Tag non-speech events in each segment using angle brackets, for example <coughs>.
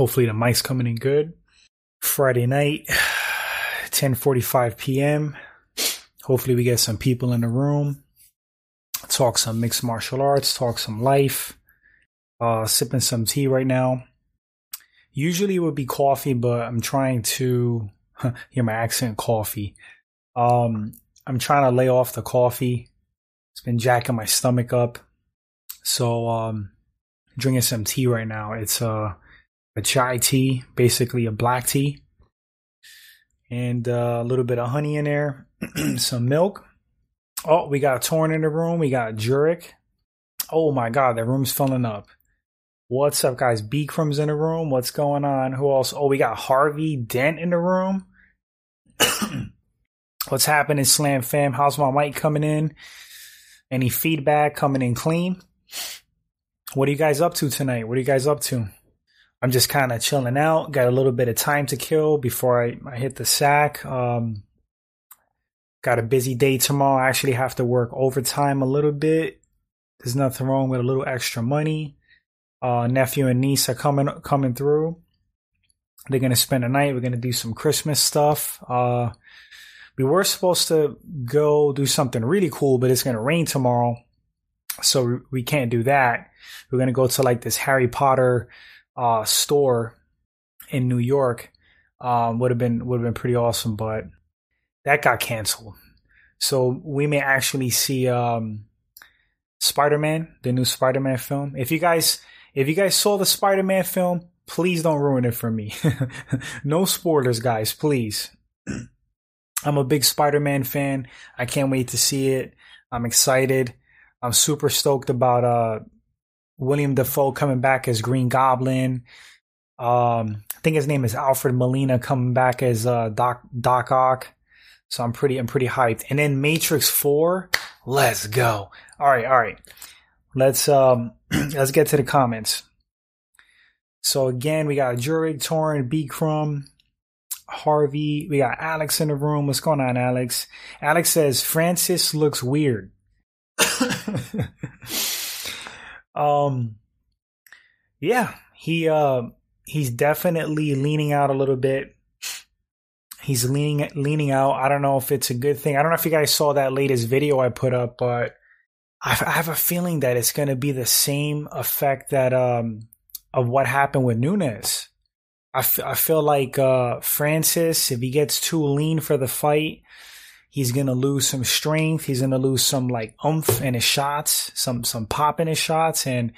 Hopefully the mic's coming in good. Friday night, <sighs> 10:45 p.m. Hopefully we get some people in the room. Talk some mixed martial arts, talk some life. Uh sipping some tea right now. Usually it would be coffee, but I'm trying to <laughs> hear my accent coffee. Um I'm trying to lay off the coffee. It's been jacking my stomach up. So um drinking some tea right now. It's uh, a chai tea, basically a black tea, and uh, a little bit of honey in there, <clears throat> some milk. Oh, we got Torn in the room. We got Jurek. Oh my God, the room's filling up. What's up, guys? Bikram's in the room. What's going on? Who else? Oh, we got Harvey Dent in the room. <clears throat> What's happening, Slam Fam? How's my mic coming in? Any feedback coming in clean? What are you guys up to tonight? What are you guys up to? I'm just kind of chilling out. Got a little bit of time to kill before I, I hit the sack. Um, got a busy day tomorrow. I actually have to work overtime a little bit. There's nothing wrong with a little extra money. Uh, nephew and niece are coming coming through. They're gonna spend the night. We're gonna do some Christmas stuff. Uh, we were supposed to go do something really cool, but it's gonna rain tomorrow so we can't do that. We're gonna go to like this Harry Potter uh, store in New York. Um, would have been would have been pretty awesome, but that got canceled. So we may actually see um, Spider Man, the new Spider Man film. If you guys if you guys saw the Spider Man film, please don't ruin it for me. <laughs> no spoilers, guys, please. <clears throat> I'm a big Spider Man fan. I can't wait to see it. I'm excited. I'm super stoked about uh William Dafoe coming back as Green Goblin. Um, I think his name is Alfred Molina coming back as uh, Doc Doc Ock. So I'm pretty I'm pretty hyped. And then Matrix Four, let's go. All right, all right. Let's um <clears throat> let's get to the comments. So again, we got Jurek, Torn, Bikram, Harvey. We got Alex in the room. What's going on, Alex? Alex says Francis looks weird. <laughs> <laughs> um, yeah, he uh, he's definitely leaning out a little bit. He's leaning leaning out. I don't know if it's a good thing. I don't know if you guys saw that latest video I put up, but I, I have a feeling that it's going to be the same effect that um of what happened with Nunes. I, f- I feel like uh, Francis, if he gets too lean for the fight, He's gonna lose some strength. He's gonna lose some like oomph in his shots, some some pop in his shots, and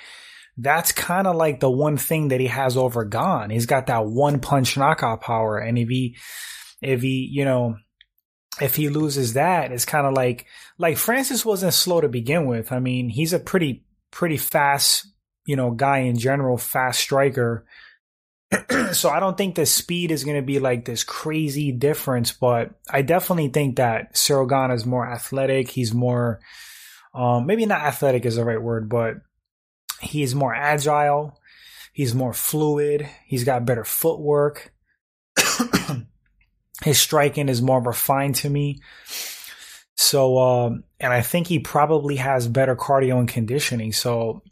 that's kind of like the one thing that he has over Gane. He's got that one punch knockout power, and if he if he you know if he loses that, it's kind of like like Francis wasn't slow to begin with. I mean, he's a pretty pretty fast you know guy in general, fast striker. <clears throat> so I don't think the speed is going to be like this crazy difference, but I definitely think that Gane is more athletic. He's more, um, maybe not athletic is the right word, but he's more agile. He's more fluid. He's got better footwork. <clears throat> His striking is more refined to me. So, um, and I think he probably has better cardio and conditioning. So,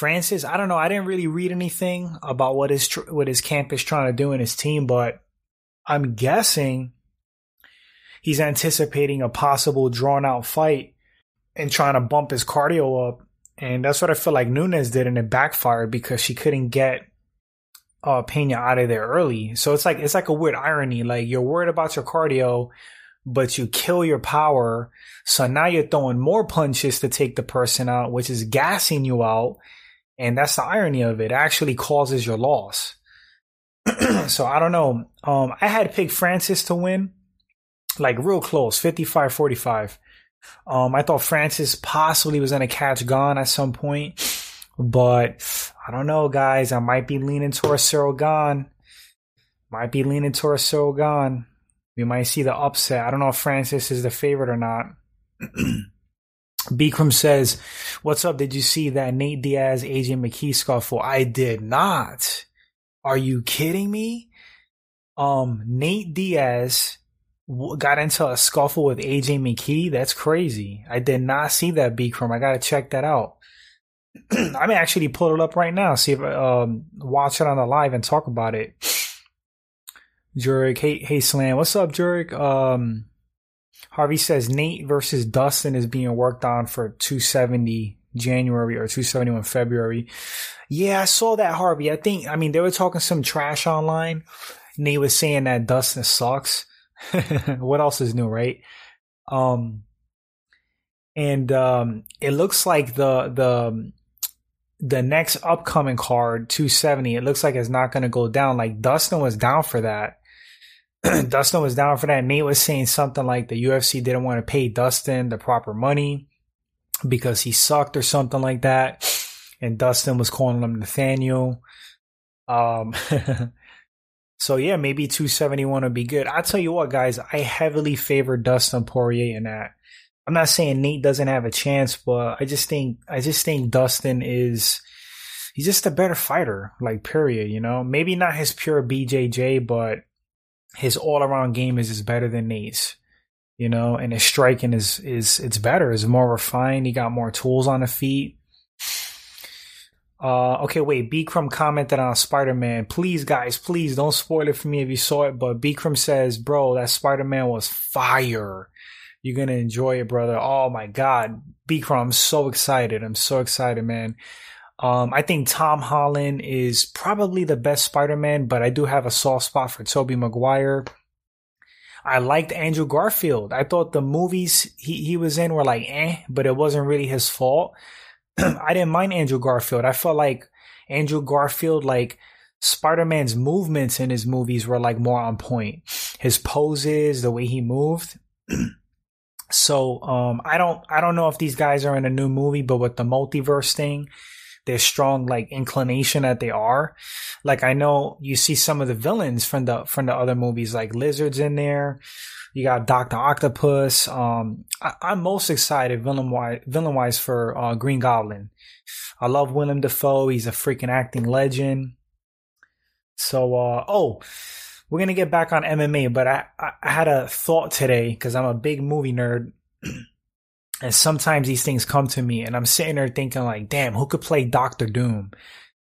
Francis, I don't know. I didn't really read anything about what his tr- what his camp is trying to do in his team, but I'm guessing he's anticipating a possible drawn out fight and trying to bump his cardio up. And that's what I feel like Nunes did, and it backfired because she couldn't get uh, Pena out of there early. So it's like it's like a weird irony. Like you're worried about your cardio, but you kill your power. So now you're throwing more punches to take the person out, which is gassing you out and that's the irony of it. it actually causes your loss. <clears throat> so I don't know. Um, I had picked Francis to win, like real close, 55 45. Um, I thought Francis possibly was going to catch Gane at some point, but I don't know, guys. I might be leaning towards Ciryl Gane. Might be leaning towards Ciryl Gane. We might see the upset. I don't know if Francis is the favorite or not. <clears throat> Bikram says, What's up? Did you see that Nate Diaz, AJ McKee scuffle? I did not. Are you kidding me? Um, Nate Diaz got into a scuffle with AJ McKee. That's crazy. I did not see that Bikram. I gotta check that out. <clears throat> I'm actually pull it up right now, see if um watch it on the live and talk about it. Jurek, hey hey Slam, what's up, Jurek? Um, Harvey says Nate versus Dustin is being worked on for 270 January or 271 February. Yeah, I saw that, Harvey. I think, I mean, they were talking some trash online. Nate was saying that Dustin sucks. <laughs> what else is new, right? Um, and um, it looks like the the the next upcoming card 270 it looks like it's not going to go down like dustin was down for that <clears throat> dustin was down for that. Nate was saying something like the ufc didn't want to pay dustin the proper money because he sucked or something like that. And dustin was calling him nathaniel. Um <laughs> so yeah maybe 271 would be good. I'll tell you what guys i heavily favor dustin poirier in that. I'm not saying Nate doesn't have a chance, but I just think I just think Dustin is he's just a better fighter, like period, you know. Maybe not his pure BJJ, but his all around game is is better than Nate's. You know, and his striking is is it's better, it's more refined, he got more tools on the feet. Uh, okay, wait. Bikram commented on Spider Man. Please, guys, please don't spoil it for me if you saw it. But Bikram says, "Bro, that Spider Man was fire." You're gonna enjoy it, brother. Oh my god, Bikram, I'm so excited. I'm so excited, man. Um, I think Tom Holland is probably the best Spider-Man, but I do have a soft spot for Tobey Maguire. I liked Andrew Garfield. I thought the movies he, he was in were like eh, but it wasn't really his fault. <clears throat> I didn't mind Andrew Garfield. I felt like Andrew Garfield, like Spider-Man's movements in his movies were like more on point. His poses, the way he moved. <clears throat> So um, I don't I don't know if these guys are in a new movie, but with the multiverse thing, there's strong like inclination that they are. Like I know you see some of the villains from the from the other movies, like lizards in there. You got Doctor Octopus. Um, I, am most excited villain wise villain wise for uh, Green Goblin. I love Willem Dafoe. He's a freaking acting legend. So uh, oh we're gonna get back on MMA, but I, I had a thought today because I'm a big movie nerd, <clears throat> and sometimes these things come to me, and I'm sitting there thinking like, damn, who could play Doctor Doom?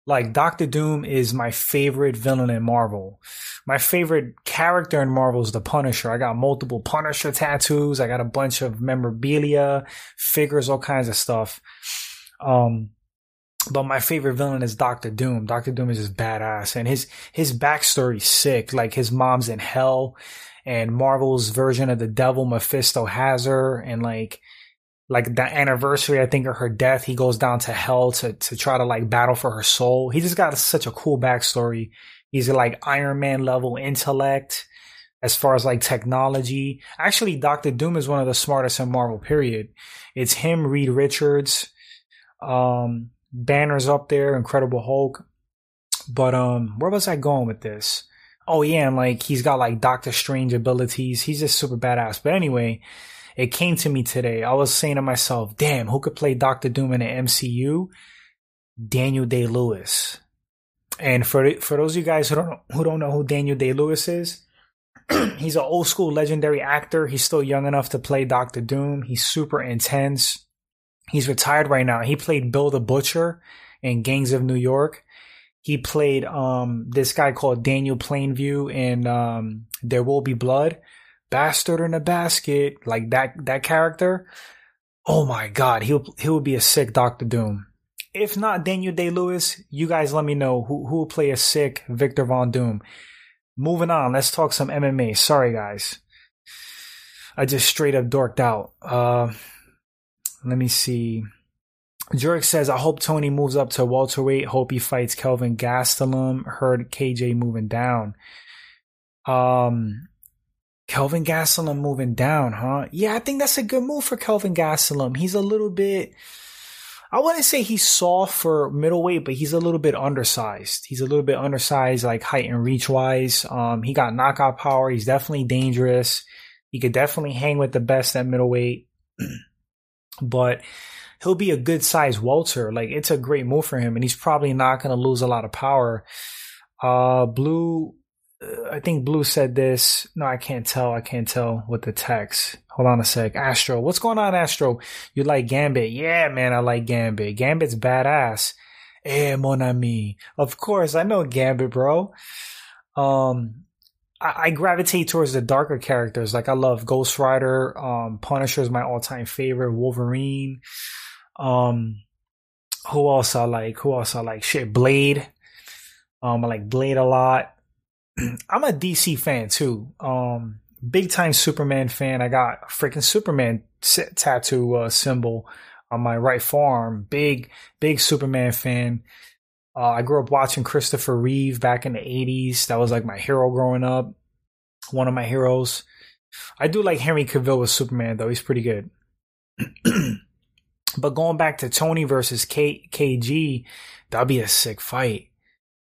Like Doctor Doom is my favorite villain in Marvel. My favorite character in Marvel is the Punisher. I got multiple Punisher tattoos. I got a bunch of memorabilia, figures, all kinds of stuff. Um, but my favorite villain is Doctor Doom. Doctor Doom is just badass, and his his backstory's sick. Like his mom's in hell, and Marvel's version of the Devil Mephisto has her, and like like the anniversary I think of her death, he goes down to hell to to try to like battle for her soul. He just got such a cool backstory. He's like Iron Man level intellect as far as like technology. Actually, Doctor Doom is one of the smartest in Marvel. Period. It's him, Reed Richards. Um, Banner's up there, Incredible Hulk. But um, where was I going with this? Oh yeah, and like he's got like Doctor Strange abilities. He's just super badass. But anyway, it came to me today. I was saying to myself, damn, who could play Doctor Doom in the MCU? Daniel Day Lewis. And for for those of you guys who don't who don't know who Daniel Day Lewis is, <clears throat> he's an old school legendary actor. He's still young enough to play Doctor Doom. He's super intense. He's retired right now. He played Bill the Butcher in Gangs of New York. He played um, this guy called Daniel Plainview in um, There Will Be Blood. Bastard in a basket, like that that character. Oh my god, he'll he would be a sick Doctor Doom. If not Daniel Day Lewis, you guys let me know who who will play a sick Victor Von Doom. Moving on, let's talk some MMA. Sorry guys. I just straight up dorked out. Uh let me see. Jurek says, I hope Tony moves up to welterweight. Hope he fights Kelvin Gastelum. Heard KJ moving down. Um, Kelvin Gastelum moving down, huh? Yeah, I think that's a good move for Kelvin Gastelum. He's a little bit, I wouldn't say he's soft for middleweight, but he's a little bit undersized. He's a little bit undersized, like height and reach wise. Um, he got knockout power. He's definitely dangerous. He could definitely hang with the best at middleweight. <clears throat> but he'll be a good size welter. Like it's a great move for him, and he's probably not going to lose a lot of power. Uh, Blue I think Blue said this. No, I can't tell. I can't tell with the text. Hold on a sec. Astro, what's going on, Astro? You like Gambit? Yeah, man, I like Gambit. Gambit's badass. Eh, mon ami. Of course, I know Gambit, bro. Um, I, I gravitate towards the darker characters. Like I love Ghost Rider. Um, Punisher is my all-time favorite. Wolverine. Um, who else I like? Who else I like? Shit, Blade. Um, I like Blade a lot. I'm a DC fan too. Um, big time Superman fan. I got a freaking Superman tattoo uh, symbol on my right forearm. Big, big Superman fan. Uh, I grew up watching Christopher Reeve back in the 80s. That was like my hero growing up. One of my heroes. I do like Henry Cavill with Superman though. He's pretty good. <clears throat> but going back to Tony versus K- KG, that'd be a sick fight.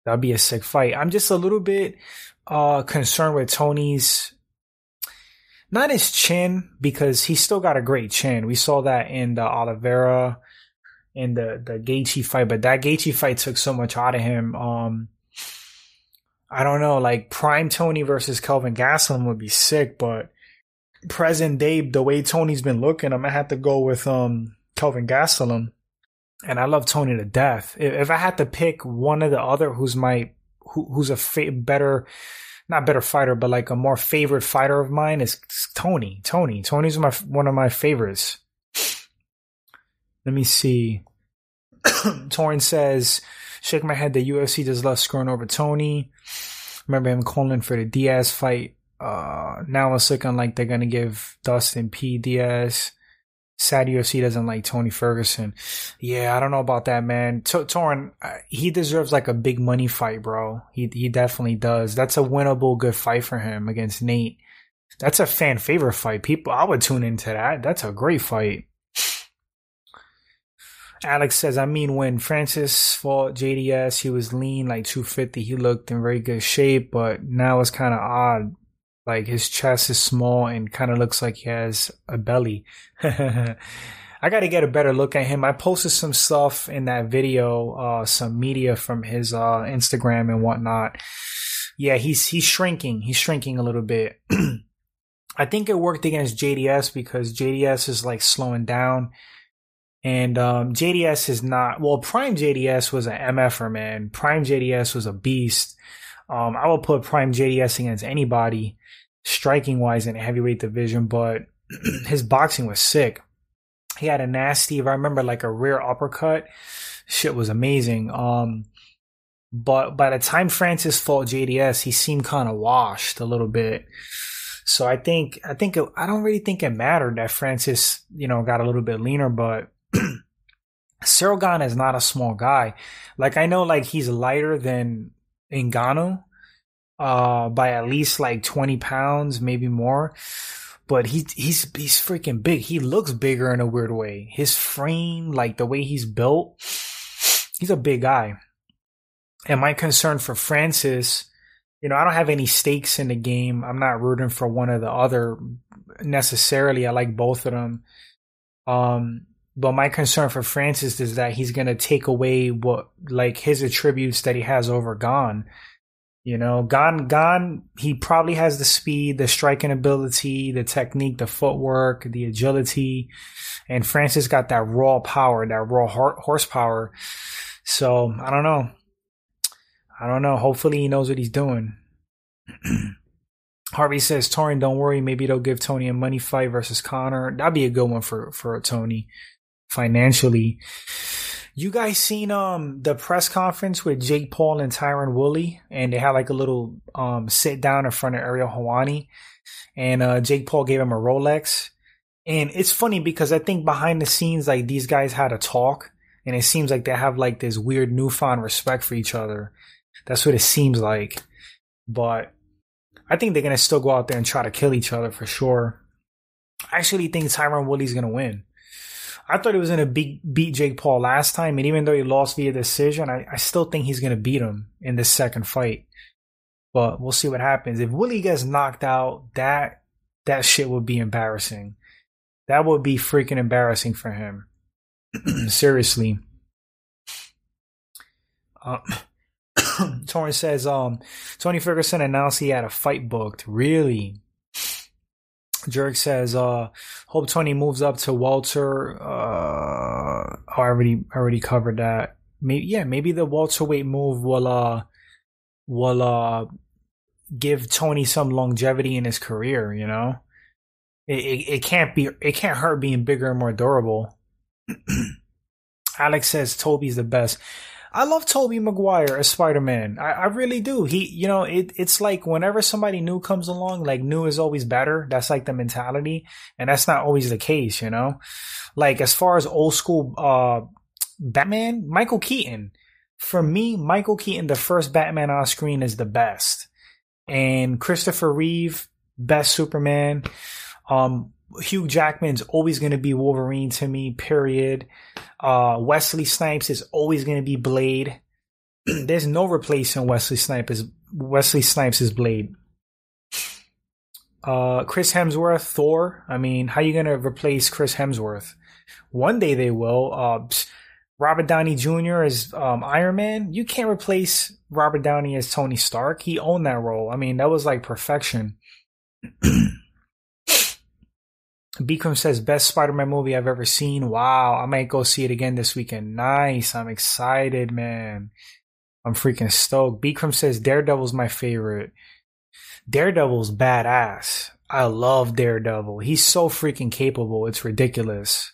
That'd be a sick fight. I'm just a little bit uh concerned with Tony's not his chin because he's still got a great chin. We saw that in the Oliveira in the the Gaethje fight, but that Gaethje fight took so much out of him. Um, I don't know, like prime Tony versus Kelvin Gastelum would be sick, but present day, the way Tony's been looking, I'm gonna have to go with um Kelvin Gastelum. And I love Tony to death. If, I had to pick one of the other who's my who, who's a fa- better not better fighter, but like a more favorite fighter of mine is Tony. Tony. Tony's my one of my favorites. Let me see. <coughs> Torrin says, shake my head. The UFC does love screwing over Tony. Remember him calling for the Diaz fight. Uh, now it's looking like they're gonna give Dustin P. Diaz. Sad UFC doesn't like Tony Ferguson. Yeah, I don't know about that, man. T- Torn, uh, he deserves like a big money fight, bro. He he definitely does. That's a winnable good fight for him against Nate. That's a fan favorite fight. People, I would tune into that. That's a great fight. Alex says, I mean, when Francis fought JDS, he was lean, like 250. He looked in very good shape, but now it's kind of odd like his chest is small and kind of looks like he has a belly. <laughs> I got to get a better look at him. I posted some stuff in that video, uh, some media from his uh, Instagram and whatnot. Yeah, he's he's shrinking. He's shrinking a little bit. <clears throat> I think it worked against JDS because JDS is like slowing down. And um, JDS is not well. Prime JDS was an MFer man. Prime JDS was a beast. Um, I will put Prime JDS against anybody striking wise in a heavyweight division, but <clears throat> his boxing was sick. He had a nasty, if I remember, like a rear uppercut. Shit was amazing. Um, but by the time Francis fought JDS, he seemed kind of washed a little bit. So I think, I think, it, I don't really think it mattered that Francis, you know, got a little bit leaner, but <clears throat> Gane is not a small guy. Like I know, like he's lighter than Ngannou, uh, by at least like 20 pounds, maybe more. But he, he's, he's freaking big. He looks bigger in a weird way. His frame, like the way he's built, he's a big guy. And my concern for Francis, you know, I don't have any stakes in the game. I'm not rooting for one or the other necessarily. I like both of them. Um, but my concern for Francis is that he's going to take away what, like his attributes that he has over Gane you know, Gane, Gane, he probably has the speed, the striking ability, the technique, the footwork, the agility. And Francis got that raw power, that raw horsepower. So I don't know. I don't know. Hopefully he knows what he's doing. <clears throat> Harvey says, Torrin, don't worry. Maybe they'll give Tony a money fight versus Conor. That'd be a good one for, for Tony financially. You guys seen um the press conference with Jake Paul and Tyron Woodley, and they had like a little um sit down in front of Ariel Helwani, and uh, Jake Paul gave him a Rolex, and it's funny because I think behind the scenes like these guys had a talk, and it seems like they have like this weird newfound respect for each other. That's what it seems like, but I think they're gonna still go out there and try to kill each other for sure. I actually think Tyron Woodley's gonna win. I thought he was going to beat, Jake Paul last time. And even though he lost via decision, I, I still think he's going to beat him in this second fight. But we'll see what happens. If Willie gets knocked out, that, that shit would be embarrassing. That would be freaking embarrassing for him. <clears throat> Seriously. Uh, <coughs> Torrance says, um, Tony Ferguson announced he had a fight booked. Really? Jerk says, uh, hope Tony moves up to welter. Uh, I already, already covered that. Maybe, yeah, maybe the welter weight move will, uh, will, uh, give Tony some longevity in his career, you know? It, it, it can't be, it can't hurt being bigger and more durable. <clears throat> Alex says Toby's the best. I love Tobey Maguire as Spider Man. I, I, really do. He, you know, it, it's like whenever somebody new comes along, like new is always better. That's like the mentality, and that's not always the case, you know. Like as far as old school uh Batman, Michael Keaton. For me, Michael Keaton, the first Batman on screen, is the best, and Christopher Reeve, best Superman. Um, Hugh Jackman's always going to be Wolverine to me, period. Uh, Wesley Snipes is always going to be Blade. <clears throat> There's no replacing Wesley Snipes Wesley Snipes is Blade. Uh, Chris Hemsworth, Thor. I mean, how are you going to replace Chris Hemsworth? One day they will. Uh, Robert Downey Jr. as um, Iron Man. You can't replace Robert Downey as Tony Stark. He owned that role. I mean, that was like perfection. <clears throat> Bikram says best Spider-Man movie I've ever seen. Wow, I might go see it again this weekend. Nice, I'm excited, man. I'm freaking stoked. Bikram says Daredevil's my favorite. Daredevil's badass. I love Daredevil. He's so freaking capable. It's ridiculous.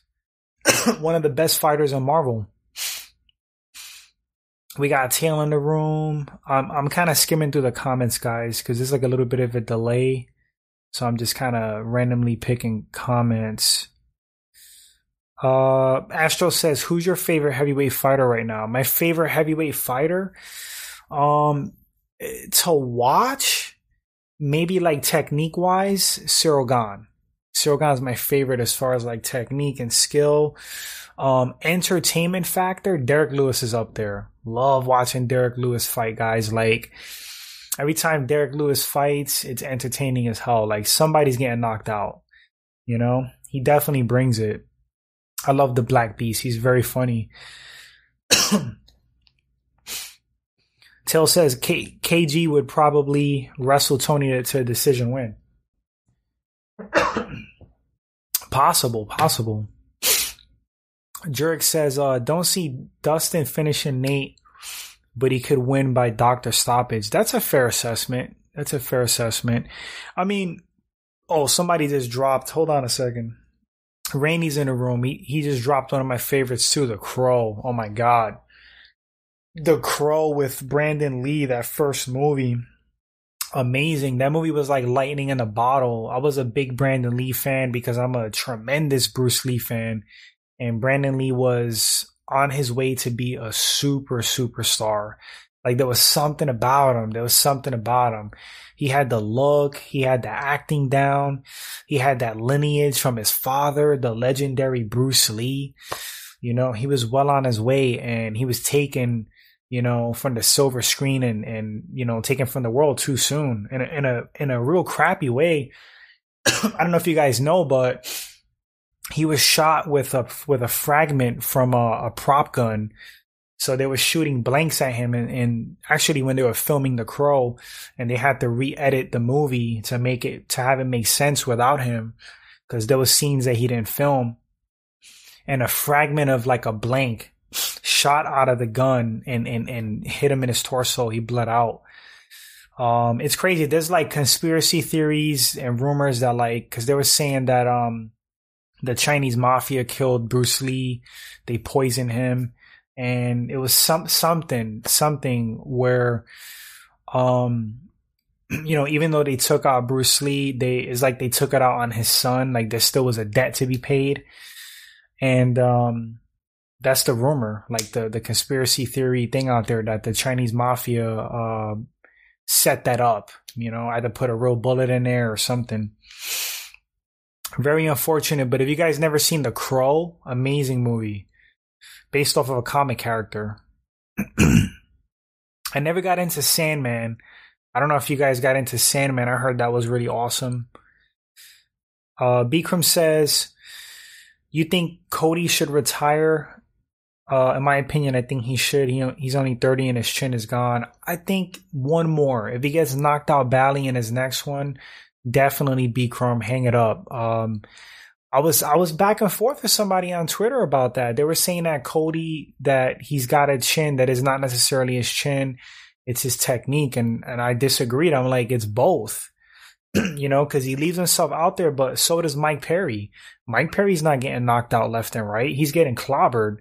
<coughs> One of the best fighters in Marvel. We got Tail in the room. I'm I'm kind of skimming through the comments, guys, because there's like a little bit of a delay. So I'm just kind of randomly picking comments. Uh, Astro says, "Who's your favorite heavyweight fighter right now?" My favorite heavyweight fighter, um, to watch, maybe like technique wise, Gane. Ciryl Gane is my favorite as far as like technique and skill. Um, entertainment factor, Derek Lewis is up there. Love watching Derek Lewis fight guys like every time Derek Lewis fights, it's entertaining as hell. Like somebody's getting knocked out. You know, he definitely brings it. I love the Black Beast. He's very funny. <coughs> Tail says K- KG would probably wrestle Tony to, to a decision win. <coughs> possible, possible. <coughs> Jurek says, uh, don't see Dustin finishing Nate but he could win by doctor stoppage. That's a fair assessment. That's a fair assessment. I mean, oh, somebody just dropped. Hold on a second. Rainey's in the room. He he just dropped one of my favorites too, The Crow. Oh my god. The Crow with Brandon Lee, that first movie. Amazing. That movie was like lightning in a bottle. I was a big Brandon Lee fan because I'm a tremendous Bruce Lee fan. And Brandon Lee was on his way to be a super superstar. Like there was something about him. There was something about him. He had the look. He had the acting down. He had that lineage from his father, the legendary Bruce Lee. You know, he was well on his way and he was taken, you know, from the silver screen and, and, you know, taken from the world too soon in a, in a, in a real crappy way. <coughs> I don't know if you guys know, but he was shot with a with a fragment from a, a prop gun. So they were shooting blanks at him, and, and, actually, when they were filming The Crow, and they had to re-edit the movie to make it to have it make sense without him, because there was scenes that he didn't film, and a fragment of like a blank shot out of the gun and and and hit him in his torso. He bled out. Um, it's crazy. There's like conspiracy theories and rumors that like, because they were saying that um the Chinese mafia killed Bruce Lee. They poisoned him. And it was some, something, something where, um, <clears throat> you know, even though they took out Bruce Lee, they, it's like they took it out on his son. Like there still was a debt to be paid. And, um, that's the rumor, like the, the conspiracy theory thing out there that the Chinese mafia, uh, set that up, you know, either put a real bullet in there or something. Very unfortunate, but if you guys never seen The Crow, amazing movie. Based off of a comic character. <clears throat> I never got into Sandman. I don't know if you guys got into Sandman. I heard that was really awesome. Uh, Bikram says, You think Cody should retire Uh, in my opinion, I think he should. He, he's only 30 and his chin is gone. I think one more. If he gets knocked out badly in his next one, definitely Bikram, hang it up. Um, I was I was back and forth with somebody on Twitter about that. They were saying that Cody that he's got a chin that is not necessarily his chin, it's his technique, and and I disagreed. I'm like it's both, <clears throat> you know, because he leaves himself out there, but so does Mike Perry. Mike Perry's not getting knocked out left and right; he's getting clobbered,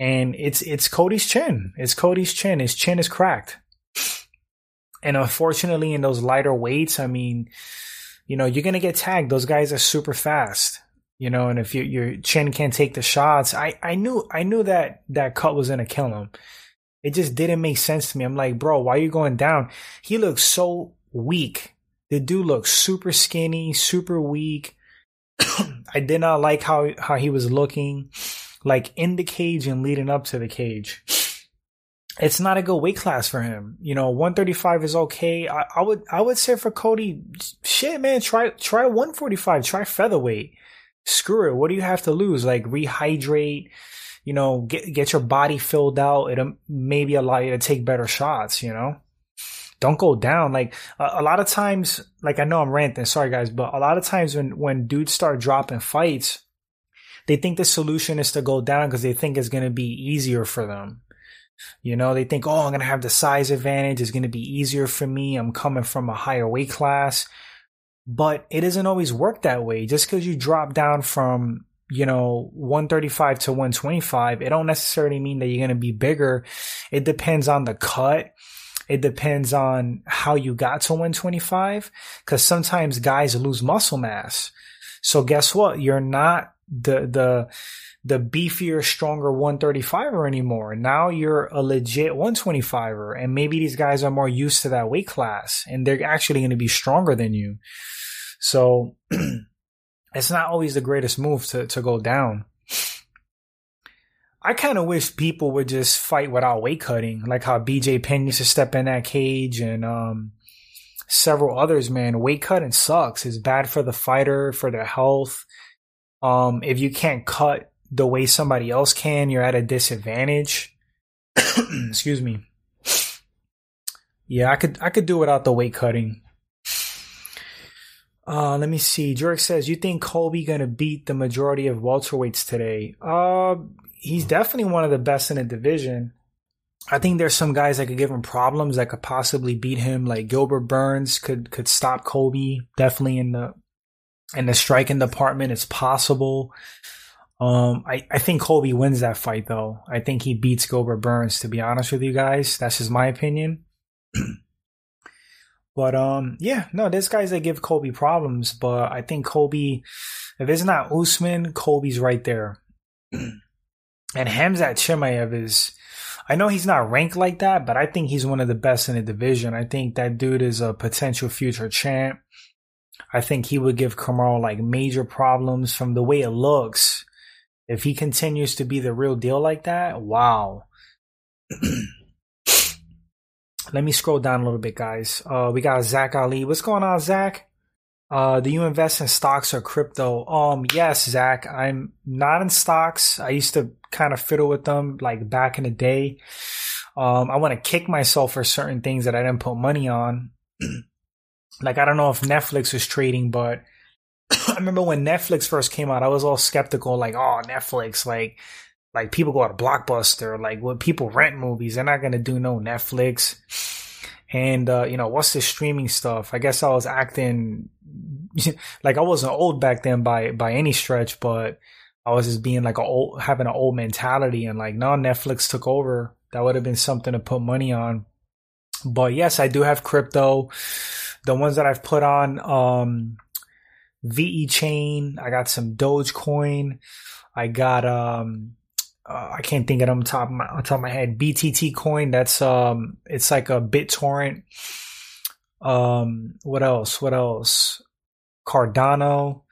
and it's it's Cody's chin. It's Cody's chin. His chin is cracked, and unfortunately, in those lighter weights, I mean, you know, you're gonna get tagged. Those guys are super fast you know, and if you, your chin can't take the shots, I, I knew, I knew that that cut was to kill him. It just didn't make sense to me. I'm like, bro, why are you going down? He looks so weak. The dude looks super skinny, super weak. <clears throat> I did not like how, how he was looking like in the cage and leading up to the cage. It's not a good weight class for him. You know, 135 is okay. I, I would, I would say for Cody, shit, man, try, try 145, try featherweight screw it. What do you have to lose? Like rehydrate, you know, get get your body filled out. It'll maybe allow you to take better shots. You know, don't go down. Like a, a lot of times, like I know I'm ranting. Sorry guys, but a lot of times when when dudes start dropping fights, they think the solution is to go down because they think it's going to be easier for them. You know, they think, oh, I'm going to have the size advantage. It's going to be easier for me. I'm coming from a higher weight class but it doesn't always work that way. Just because you drop down from, you know, 135 to 125, it don't necessarily mean that you're going to be bigger. It depends on the cut. It depends on how you got to 125 because sometimes guys lose muscle mass. So guess what? You're not the, the, the beefier, stronger 135er anymore. Now you're a legit 125er and maybe these guys are more used to that weight class and they're actually going to be stronger than you. So <clears throat> it's not always the greatest move to, to go down. I kind of wish people would just fight without weight cutting, like how BJ Penn used to step in that cage and um, several others. Man, weight cutting sucks. It's bad for the fighter, for their health. Um, if you can't cut the way somebody else can, you're at a disadvantage. <coughs> Excuse me. Yeah, I could I could do without the weight cutting. Uh, let me see. Jurek says, "You think Colby gonna beat the majority of welterweights today?" Uh, he's definitely one of the best in the division. I think there's some guys that could give him problems that could possibly beat him. Like Gilbert Burns could could stop Colby. Definitely in the in the striking department, it's possible. Um, I, I think Colby wins that fight though. I think he beats Gilbert Burns. To be honest with you guys, that's just my opinion. <clears throat> But um, yeah, no, there's guys that give Colby problems, but I think Colby, if it's not Usman, Colby's right there. <clears throat> and Hamzat Chimaev is, I know he's not ranked like that, but I think he's one of the best in the division. I think that dude is a potential future champ. I think he would give Kamaru like major problems from the way it looks. If he continues to be the real deal like that, wow. <clears throat> Let me scroll down a little bit, guys. Uh, we got Zach Ali. What's going on, Zach? Uh, do you invest in stocks or crypto? Um, yes, Zach. I'm not in stocks. I used to kind of fiddle with them like back in the day. Um, I want to kick myself for certain things that I didn't put money on. <clears throat> like, I don't know if Netflix was trading, but <coughs> I remember when Netflix first came out, I was all skeptical, like, oh, Netflix, like, like people go out to Blockbuster, like what people rent movies, they're not gonna do no Netflix. And uh, you know, what's the streaming stuff? I guess I was acting <laughs> like I wasn't old back then by by any stretch, but I was just being like a old having an old mentality and like no Netflix took over. That would have been something to put money on. But yes, I do have crypto. The ones that I've put on um VeChain, I got some Dogecoin, I got um uh, I can't think of them top of my, on top of my head. BTT coin. That's um, it's like a BitTorrent. Um, what else? What else? Cardano.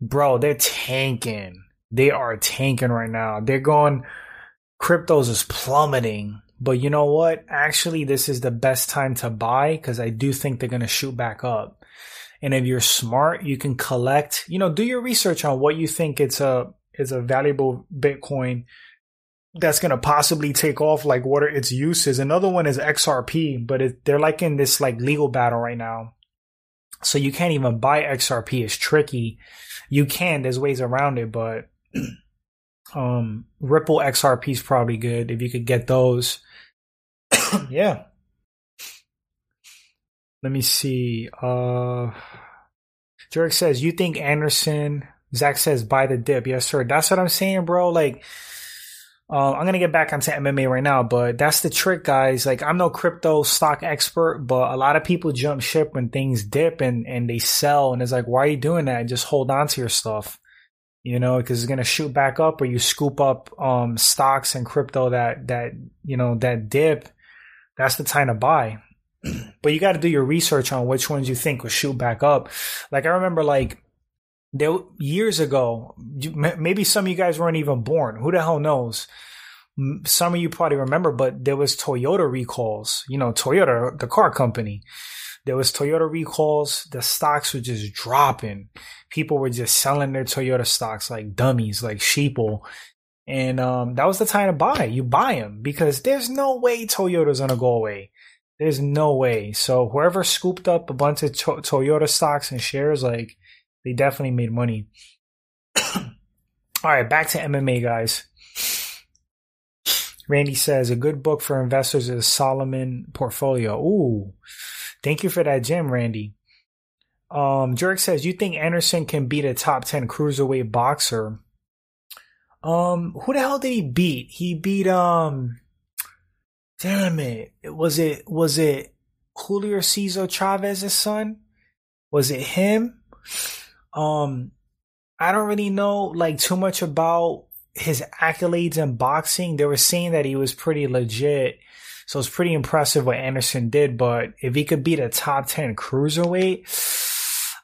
Bro, they're tanking. They are tanking right now. They're going. Cryptos is plummeting. But you know what? Actually, this is the best time to buy because I do think they're going to shoot back up. And if you're smart, you can collect, you know, do your research on what you think it's a is a valuable Bitcoin that's going to possibly take off like what are its uses. Another one is XRP, but it, they're like in this like legal battle right now. So you can't even buy XRP. It's tricky. You can, there's ways around it, but <clears throat> um Ripple XRP is probably good if you could get those. <coughs> yeah. Let me see. Uh Jurek says, you think Anderson Zach says buy the dip. Yes, sir. That's what I'm saying, bro. Like uh, I'm gonna get back onto MMA right now, but that's the trick, guys. Like I'm no crypto stock expert, but a lot of people jump ship when things dip and and they sell, and it's like, why are you doing that? Just hold on to your stuff, you know, because it's gonna shoot back up, or you scoop up um stocks and crypto that that you know that dip. That's the time to buy. But you got to do your research on which ones you think will shoot back up. Like I remember, like there years ago, maybe some of you guys weren't even born. Who the hell knows? Some of you probably remember, but there was Toyota recalls. You know, Toyota, the car company. There was Toyota recalls. The stocks were just dropping. People were just selling their Toyota stocks like dummies, like sheeple. And um, that was the time to buy. You buy them because there's no way Toyota's gonna go away. There's no way. So whoever scooped up a bunch of to- Toyota stocks and shares, like they definitely made money. <coughs> All right, back to MMA, guys. Randy says a good book for investors is Solomon Portfolio. Ooh, thank you for that gem, Randy. Um, Jurek says, you think Anderson can beat a top 10 cruiserweight boxer? Um, who the hell did he beat? He beat, um, damn it. Was it, was it Julio Cesar Chavez's son? Was it him? Um, I don't really know like too much about his accolades in boxing. They were saying that he was pretty legit. So it's pretty impressive what Anderson did, but if he could beat a top 10 cruiserweight,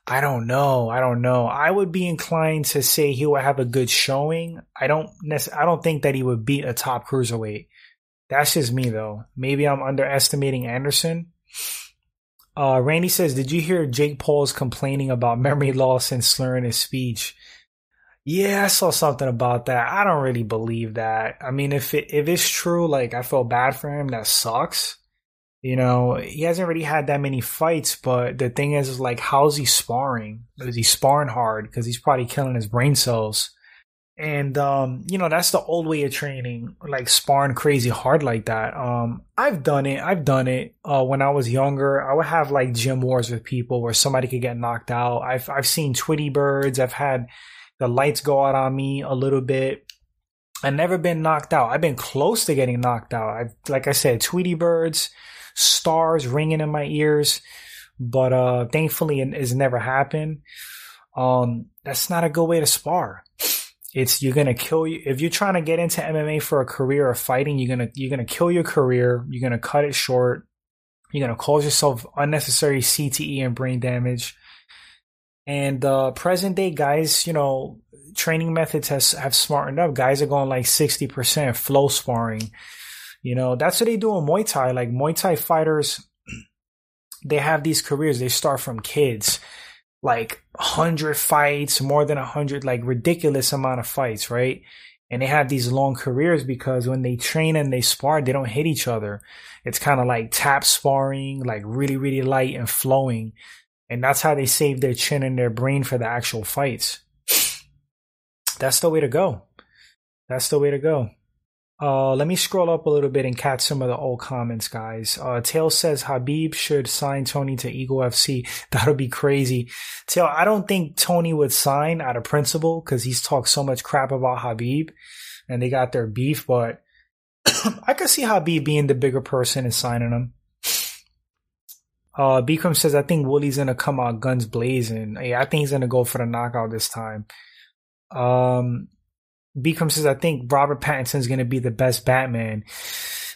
I don't know. I don't know. I would be inclined to say he would have a good showing. I don't necessarily, I don't think that he would beat a top cruiserweight. That's just me though. Maybe I'm underestimating Anderson. Uh, Randy says, "Did you hear Jake Paul's complaining about memory loss and slurring his speech?" Yeah, I saw something about that. I don't really believe that. I mean, if it, if it's true, like I feel bad for him. That sucks. You know, he hasn't really had that many fights, but the thing is, is like, how's he sparring? Is he sparring hard? Because he's probably killing his brain cells. And um, you know, that's the old way of training, like sparring crazy hard like that. Um, I've done it. I've done it. Uh, when I was younger, I would have like gym wars with people where somebody could get knocked out. I've I've seen Tweety birds. I've had the lights go out on me a little bit. I've never been knocked out. I've been close to getting knocked out. I've like I said, Tweety birds, stars ringing in my ears, but uh, thankfully it, it's never happened. Um, that's not a good way to spar it's you're gonna kill you if you're trying to get into MMA for a career of fighting. You're gonna you're gonna kill your career. You're gonna cut it short. You're gonna cause yourself unnecessary CTE and brain damage. And uh, present day guys, you know, training methods has have smartened up. Guys are going like sixty percent flow sparring. You know, that's what they do in Muay Thai. Like Muay Thai fighters, <clears throat> they have these careers. They start from kids like 100 fights, more than 100, like ridiculous amount of fights, right? And they have these long careers because when they train and they spar, they don't hit each other. It's kind of like tap sparring, like really, really light and flowing. And that's how they save their chin and their brain for the actual fights. That's the way to go. That's the way to go. Uh, let me scroll up a little bit and catch some of the old comments, guys. Uh, Tail says Khabib should sign Tony to Eagle FC. <laughs> That'll be crazy. Tail, I don't think Tony would sign out of principle because he's talked so much crap about Khabib and they got their beef, but <coughs> I could see Khabib being the bigger person and signing him. Uh, Bikram says, I think Woodley's gonna come out guns blazing. Yeah, I think he's gonna go for the knockout this time. Um, Bikram says, I think Robert Pattinson is going to be the best Batman.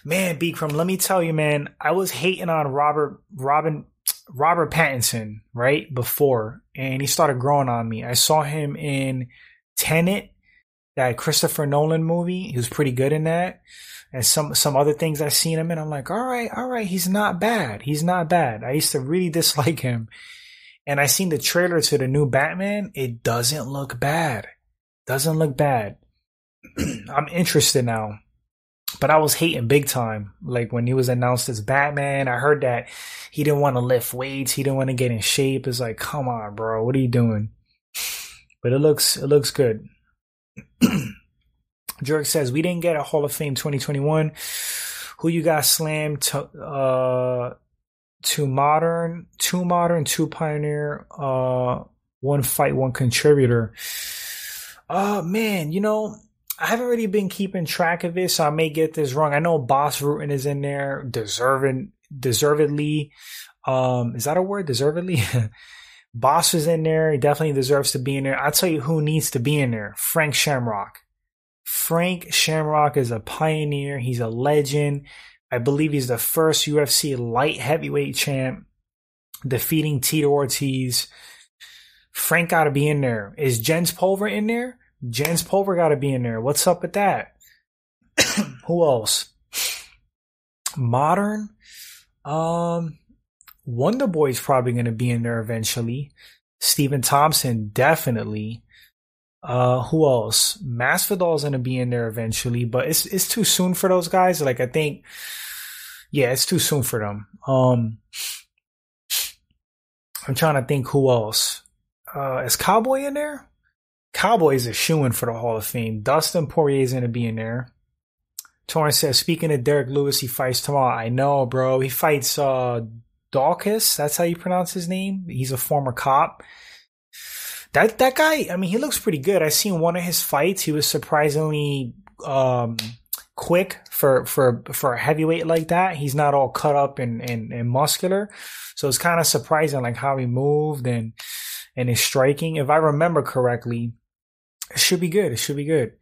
Man, Bikram, let me tell you, man, I was hating on Robert, Robin, Robert Pattinson, right? Before, and he started growing on me. I saw him in Tenet, that Christopher Nolan movie. He was pretty good in that. And some, some other things I've seen him in. I'm like, all right, all right. He's not bad. He's not bad. I used to really <laughs> dislike him. And I seen the trailer to the new Batman. It doesn't look bad. Doesn't look bad. <clears throat> I'm interested now. But I was hating big time. Like when he was announced as Batman, I heard that he didn't want to lift weights. He didn't want to get in shape. It's like, come on, bro. What are you doing? But it looks, it looks good. <clears throat> Jerk says, we didn't get a Hall of Fame 2021. Who you got slammed to, uh, to modern, two modern, two pioneer, uh, one fight, one contributor. Oh man, you know, I haven't really been keeping track of it, so I may get this wrong. I know Bas Rutten is in there, deserving, deservedly. Um, is that a word? Deservedly? <laughs> Bas is in there. He definitely deserves to be in there. I'll tell you who needs to be in there. Frank Shamrock. Frank Shamrock is a pioneer. He's a legend. I believe he's the first UFC light heavyweight champ, defeating Tito Ortiz. Frank got to be in there. Is Jens Pulver in there? Jens Pulver got to be in there. What's up with that? <coughs> Who else? Modern. Um, Wonder Boy's probably going to be in there eventually. Stephen Thompson definitely. Uh, who else? Masvidal's to be in there eventually, but it's it's too soon for those guys. Like I think, yeah, it's too soon for them. Um, I'm trying to think who else. Uh, is Cowboy in there? Cowboys are shooing for the Hall of Fame. Dustin Poirier is going to be in there. Torrance says, speaking of Derrick Lewis, he fights tomorrow. I know, bro. He fights uh Daukaus. That's how you pronounce his name. He's a former cop. That that guy, I mean, he looks pretty good. I seen one of his fights. He was surprisingly um quick for for for a heavyweight like that. He's not all cut up and and, and muscular. So it's kind of surprising like how he moved and and his striking. If I remember correctly, it should be good. It should be good.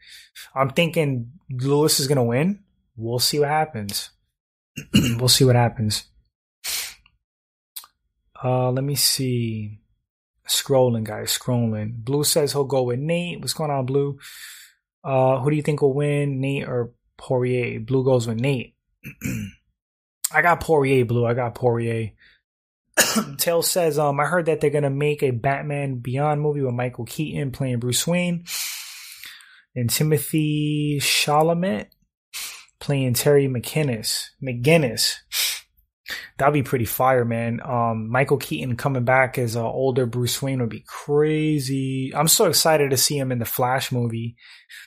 I'm thinking Lewis is gonna win. We'll see what happens. <clears throat> we'll see what happens. Uh, let me see. Scrolling, guys, scrolling. Blue says he'll go with Nate. What's going on, Blue? Uh, who do you think will win, Nate or Poirier? Blue goes with Nate. <clears throat> I got Poirier, Blue. I got Poirier. <coughs> Tail says, um, I heard that they're gonna make a Batman Beyond movie with Michael Keaton playing Bruce Wayne and Timothy Chalamet playing Terry McInnes. McGinnis. That'd be pretty fire, man. Um, Michael Keaton coming back as an older Bruce Wayne would be crazy. I'm so excited to see him in the Flash movie.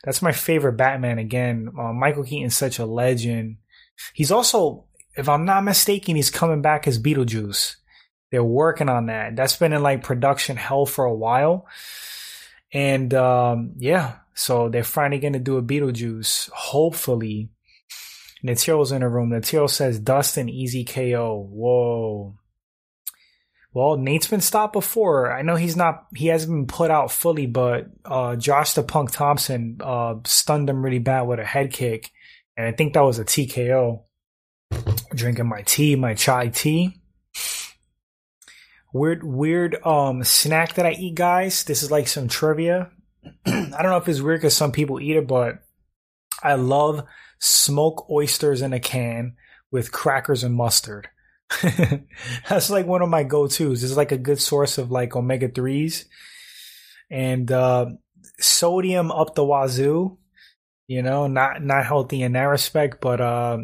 That's my favorite Batman again. Uh, Michael Keaton's such a legend. He's also, if I'm not mistaken, he's coming back as Beetlejuice. They're working on that. That's been in like production hell for a while. And um, yeah, so they're finally going to do a Beetlejuice. Hopefully. Natio's in the room. Natio says Dustin easy KO. Whoa. Well, Nate's been stopped before. I know he's not, he hasn't been put out fully, but uh, Josh the Punk Thomson uh, stunned him really bad with a head kick. And I think that was a TKO. Drinking my tea, my chai tea weird weird um snack that I eat, guys. This is like some trivia. <clears throat> I don't know if it's weird because some people eat it, but I love smoked oysters in a can with crackers and mustard. <laughs> That's like one of my go-tos. It's like a good source of like omega threes and uh, sodium up the wazoo. You know, not not healthy in that respect, but uh,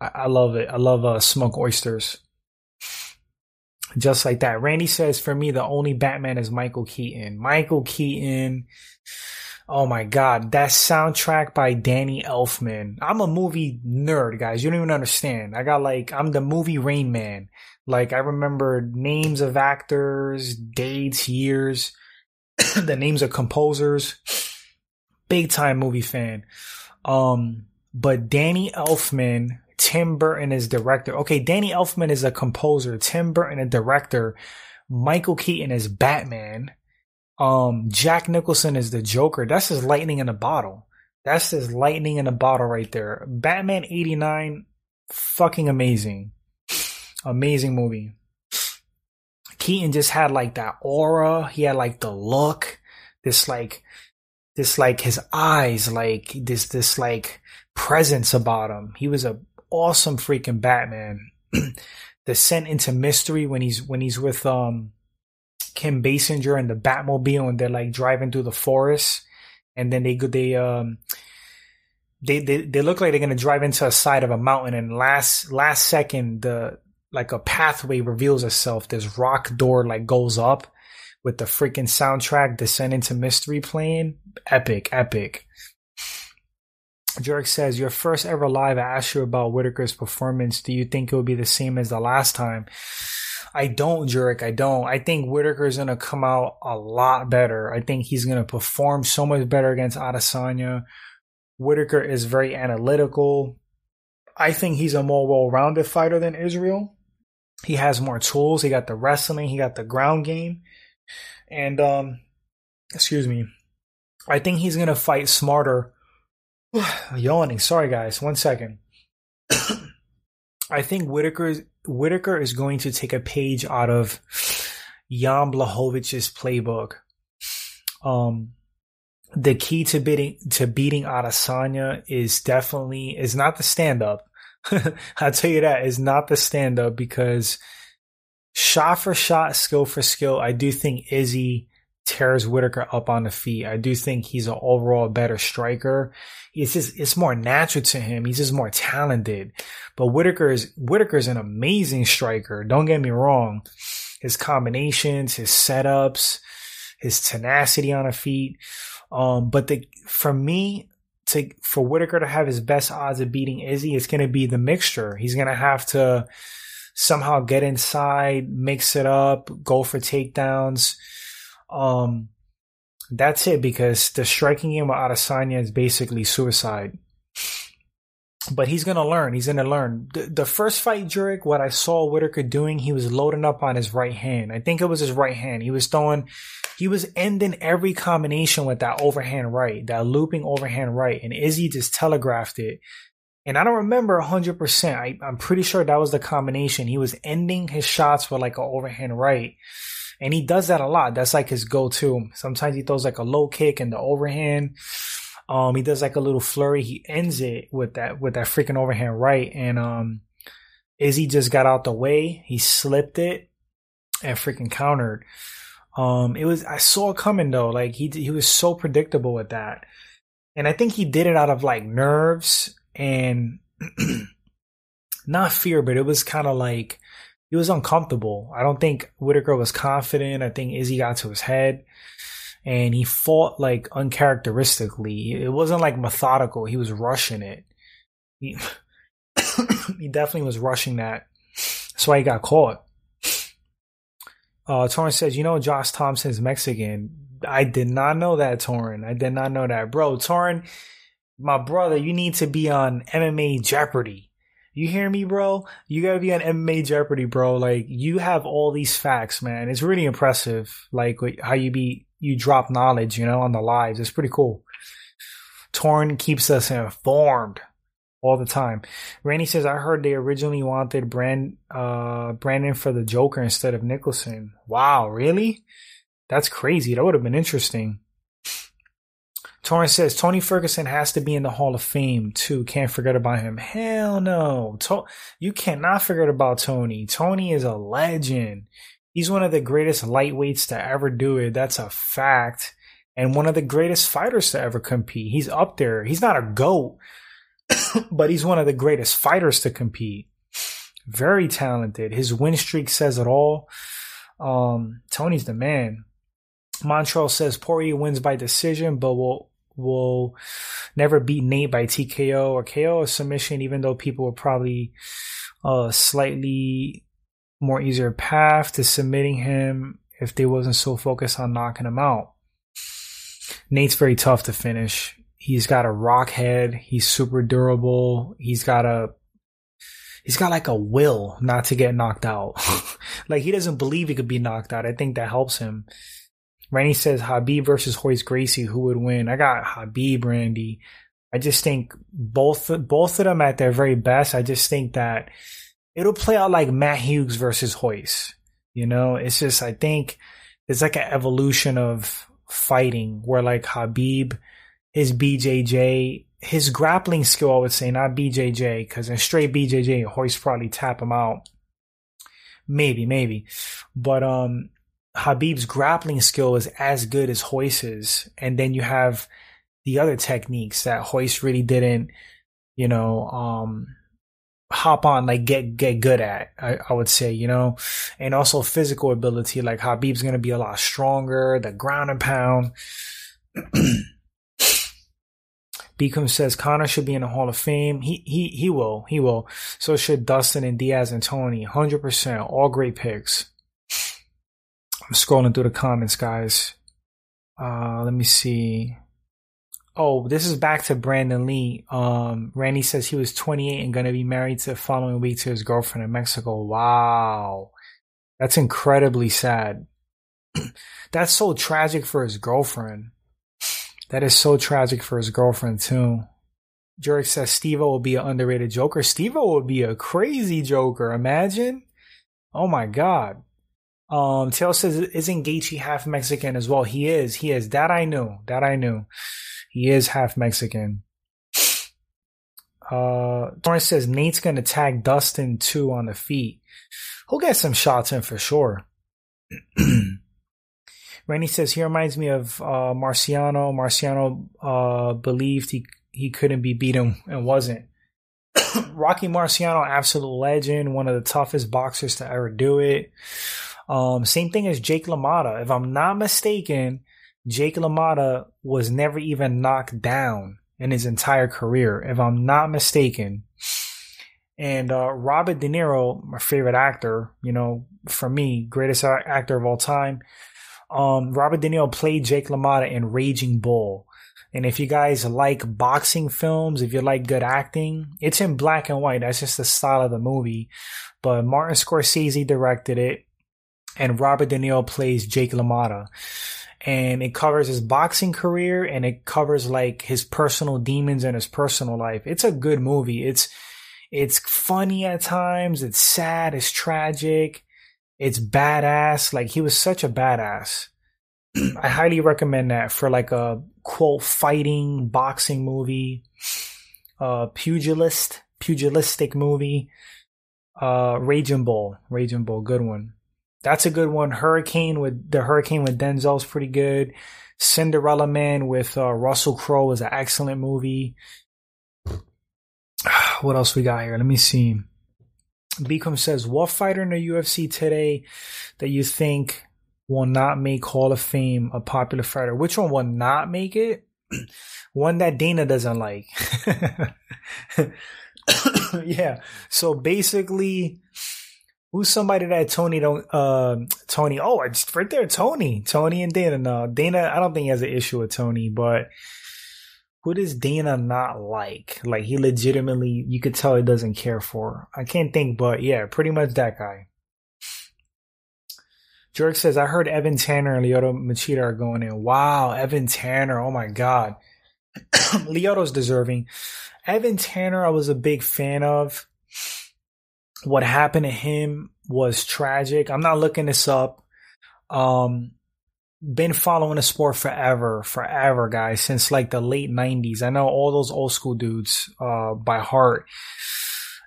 I, I, love it. I love uh, smoked oysters. Just like that. Randy says, for me, the only Batman is Michael Keaton. Michael Keaton. Oh my God. That soundtrack by Danny Elfman. I'm a movie nerd, guys. You don't even understand. I got like, I'm the movie Rain Man. Like, I remember names of actors, dates, years, <coughs> the names of composers. Big time movie fan. Um, but Danny Elfman Tim Burton is director. Okay, Danny Elfman is a composer. Tim Burton a director. Michael Keaton is Batman. Um, Jack Nicholson is the Joker. That's his lightning in a bottle. That's his lightning in a bottle right there. Batman 89, fucking amazing. Amazing movie. Keaton just had like that aura. He had like the look. This like, this like his eyes, like this, this like presence about him. He was a awesome freaking Batman. <clears throat> Descent into mystery when he's when he's with um Kim Basinger and the Batmobile and they're like driving through the forest and then they go they um they, they they look like they're gonna drive into a side of a mountain, and last last second the like a pathway reveals itself. This rock door like goes up with the freaking soundtrack "Descent into Mystery" playing. Epic, epic. Jurek says, Your first ever live, I asked you about Whittaker's performance. Do you think it will be the same as the last time? I don't, Jurek. I don't. I think Whittaker's going to come out a lot better. I think he's going to perform so much better against Adesanya. Whittaker is very analytical. I think he's a more well rounded fighter than Israel. He has more tools. He got the wrestling, he got the ground game. And, um, excuse me. I think he's going to fight smarter <sighs> Yawning. Sorry, guys. One second. I think Whittaker Whittaker is going to take a page out of Jan Blachowicz's playbook. Um, the key to beating to beating Adesanya is definitely is not the stand up. <laughs> I'll tell you that is not the stand up because shot for shot, skill for skill, I do think Izzy tears Whittaker up on the feet. I do think he's an overall better striker. It's just it's more natural to him. He's just more talented. But Whittaker is Whittaker is an amazing striker. Don't get me wrong. His combinations, his setups, his tenacity on the feet. Um, but the for me to for Whittaker to have his best odds of beating Izzy, it's gonna be the mixture. He's gonna have to somehow get inside, mix it up, go for takedowns um, that's it because the striking game of Adesanya is basically suicide. But he's gonna learn. He's gonna learn. The, the first fight, Jurek, what I saw Whittaker doing, he was loading up on his right hand. I think it was his right hand. He was throwing, he was ending every combination with that overhand right, that looping overhand right, and Izzy just telegraphed it. And I don't remember 100%. I, I'm pretty sure that was the combination. He was ending his shots with like an overhand right. And he does that a lot. That's like his go-to. Sometimes he throws like a low kick and the overhand. Um, he does like a little flurry. He ends it with that, with that freaking overhand right. And, um, Izzy just got out the way. He slipped it and freaking countered. Um, it was, I saw it coming though. Like he, he was so predictable with that. And I think he did it out of like nerves and <clears throat> not fear, but it was kind of like, he was uncomfortable. I don't think Whittaker was confident. I think Izzy got to his head and he fought like uncharacteristically. It wasn't like methodical. He was rushing it. He, <coughs> he definitely was rushing that. That's why he got caught. Uh, Torrin says, you know, Josh Thomson's Mexican. I did not know that, Torrin. I did not know that. Bro, Torrin, my brother, you need to be on MMA Jeopardy. You hear me, bro? You gotta be on MMA Jeopardy, bro. Like you have all these facts, man. It's really impressive. Like how you be you drop knowledge, you know, on the lives. It's pretty cool. Torn keeps us informed all the time. Randy says, I heard they originally wanted Brand uh Brandon for the Joker instead of Nicholson. Wow, really? That's crazy. That would have been interesting. Torrance says Tony Ferguson has to be in the Hall of Fame too. Can't forget about him. Hell no. To- you cannot forget about Tony. Tony is a legend. He's one of the greatest lightweights to ever do it. That's a fact. And one of the greatest fighters to ever compete. He's up there. He's not a GOAT, <coughs> but he's one of the greatest fighters to compete. Very talented. His win streak says it all. Um, Tony's the man. Montreal says Poirier wins by decision, but will will never beat Nate by TKO or KO or submission, even though people will probably uh slightly more easier path to submitting him if they wasn't so focused on knocking him out. Nate's very tough to finish. He's got a rock head. He's super durable. He's got a he's got like a will not to get knocked out. <laughs> like he doesn't believe he could be knocked out. I think that helps him. Randy says Khabib versus Royce Gracie, who would win? I got Khabib, Randy. I just think both both of them at their very best. I just think that it'll play out like Matt Hughes versus Royce. You know, it's just I think it's like an evolution of fighting where like Khabib, his BJJ, his grappling skill, I would say, not BJJ, because in straight BJJ, Royce probably tap him out. Maybe, maybe, but um, Khabib's grappling skill is as good as Royce's, and then you have the other techniques that Hoist really didn't, you know, um, hop on, like get, get good at, I, I would say, you know, and also physical ability, like Khabib's to be a lot stronger, the ground and pound. <clears throat> Beacom says Conor should be in the Hall of Fame. He he he will. He will. So should Dustin and Diaz and Tony. Hundred percent. All great picks. I'm scrolling through the comments, guys. Uh, let me see. Oh, this is back to Brandon Lee. Um, Randy says he was 28 and gonna be married to the following week to his girlfriend in Mexico. Wow. That's incredibly sad. <clears throat> That's so tragic for his girlfriend. That is so tragic for his girlfriend too. Jurek says Steve will be an underrated Joker. Steve would be a crazy Joker. Imagine. Oh my god. Um, Tail says isn't Gaethje half Mexican as well? He is. He is. That I knew. That I knew. He is half Mexican. Uh, Torrance says Nate's gonna tag Dustin too on the feet. He'll get some shots in for sure. <clears throat> Randy says he reminds me of uh, Marciano. Marciano uh, believed he he couldn't be beaten and wasn't. <clears throat> Rocky Marciano, absolute legend, one of the toughest boxers to ever do it. Um, same thing as Jake LaMotta. If I'm not mistaken, Jake LaMotta was never even knocked down in his entire career. If I'm not mistaken. And uh, Robert De Niro, my favorite actor, you know, for me, greatest actor of all time um, Robert De Niro played Jake LaMotta in Raging Bull. And if you guys like boxing films, if you like good acting, it's in black and white. That's just the style of the movie. But Martin Scorsese directed it, and Robert De Niro plays Jake LaMotta. And it covers his boxing career and it covers like his personal demons and his personal life. It's a good movie. It's it's funny at times, it's sad, it's tragic. It's badass. Like he was such a badass. <clears throat> I highly recommend that for like a quote fighting boxing movie, uh, pugilist, pugilistic movie. Uh, Raging Bull, Raging Bull, good one. That's a good one. Hurricane with the Hurricane with Denzel's pretty good. Cinderella Man with uh, Russell Crowe is an excellent movie. <sighs> What else we got here? Let me see. Beacom says, what fighter in the UFC today that you think will not make Hall of Fame a popular fighter? Which one will not make it? <clears throat> one that Dana doesn't like. <laughs> yeah. So basically, who's somebody that Tony don't uh Tony oh it's right there Tony Tony and Dana no Dana I don't think he has an issue with Tony but who does Dana not like? Like he legitimately, you could tell he doesn't care for. I can't think, but yeah, pretty much that guy. Jerk says, I heard Evan Tanner and Lyoto Machida are going in. Wow, Evan Tanner. Oh my God. <coughs> Lyoto's deserving. Evan Tanner, I was a big fan of. What happened to him was tragic. I'm not looking this up. Um, been following the sport forever, forever, guys, since like the late 90s. I know all those old school dudes uh, by heart.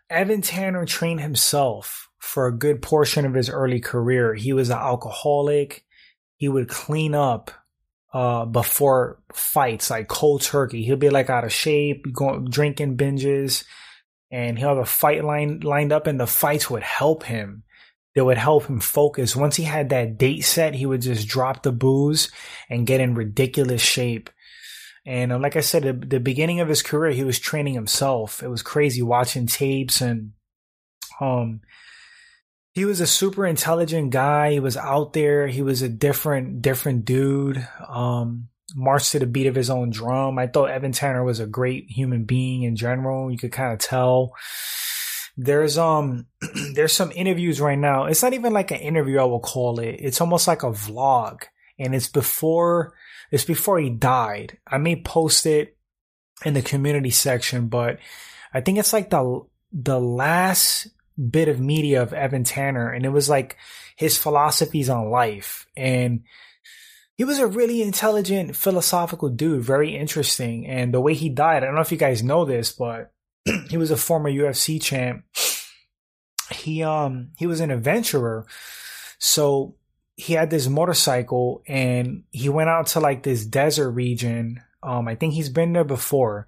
Evan Tanner trained himself for a good portion of his early career. He was an alcoholic. He would clean up uh, before fights, like cold turkey. He'll be like out of shape, going drinking binges, and he'll have a fight line lined up, and the fights would help him that would help him focus. Once he had that date set, he would just drop the booze and get in ridiculous shape. And uh, like I said, the, the beginning of his career, he was training himself. It was crazy watching tapes and, um, he was a super intelligent guy. He was out there. He was a different, different dude. Um, marched to the beat of his own drum. I thought Evan Tanner was a great human being in general. You could kind of tell. There's um <clears throat> there's some interviews right now. It's not even like an interview I will call it. It's almost like a vlog and it's before it's before he died. I may post it in the community section, but I think it's like the the last bit of media of Evan Tanner and it was like his philosophies on life and he was a really intelligent philosophical dude, very interesting. And the way he died, I don't know if you guys know this, but <clears throat> he was a former UFC champ. He um he was an adventurer. So he had this motorcycle and he went out to like this desert region Um, I think he's been there before.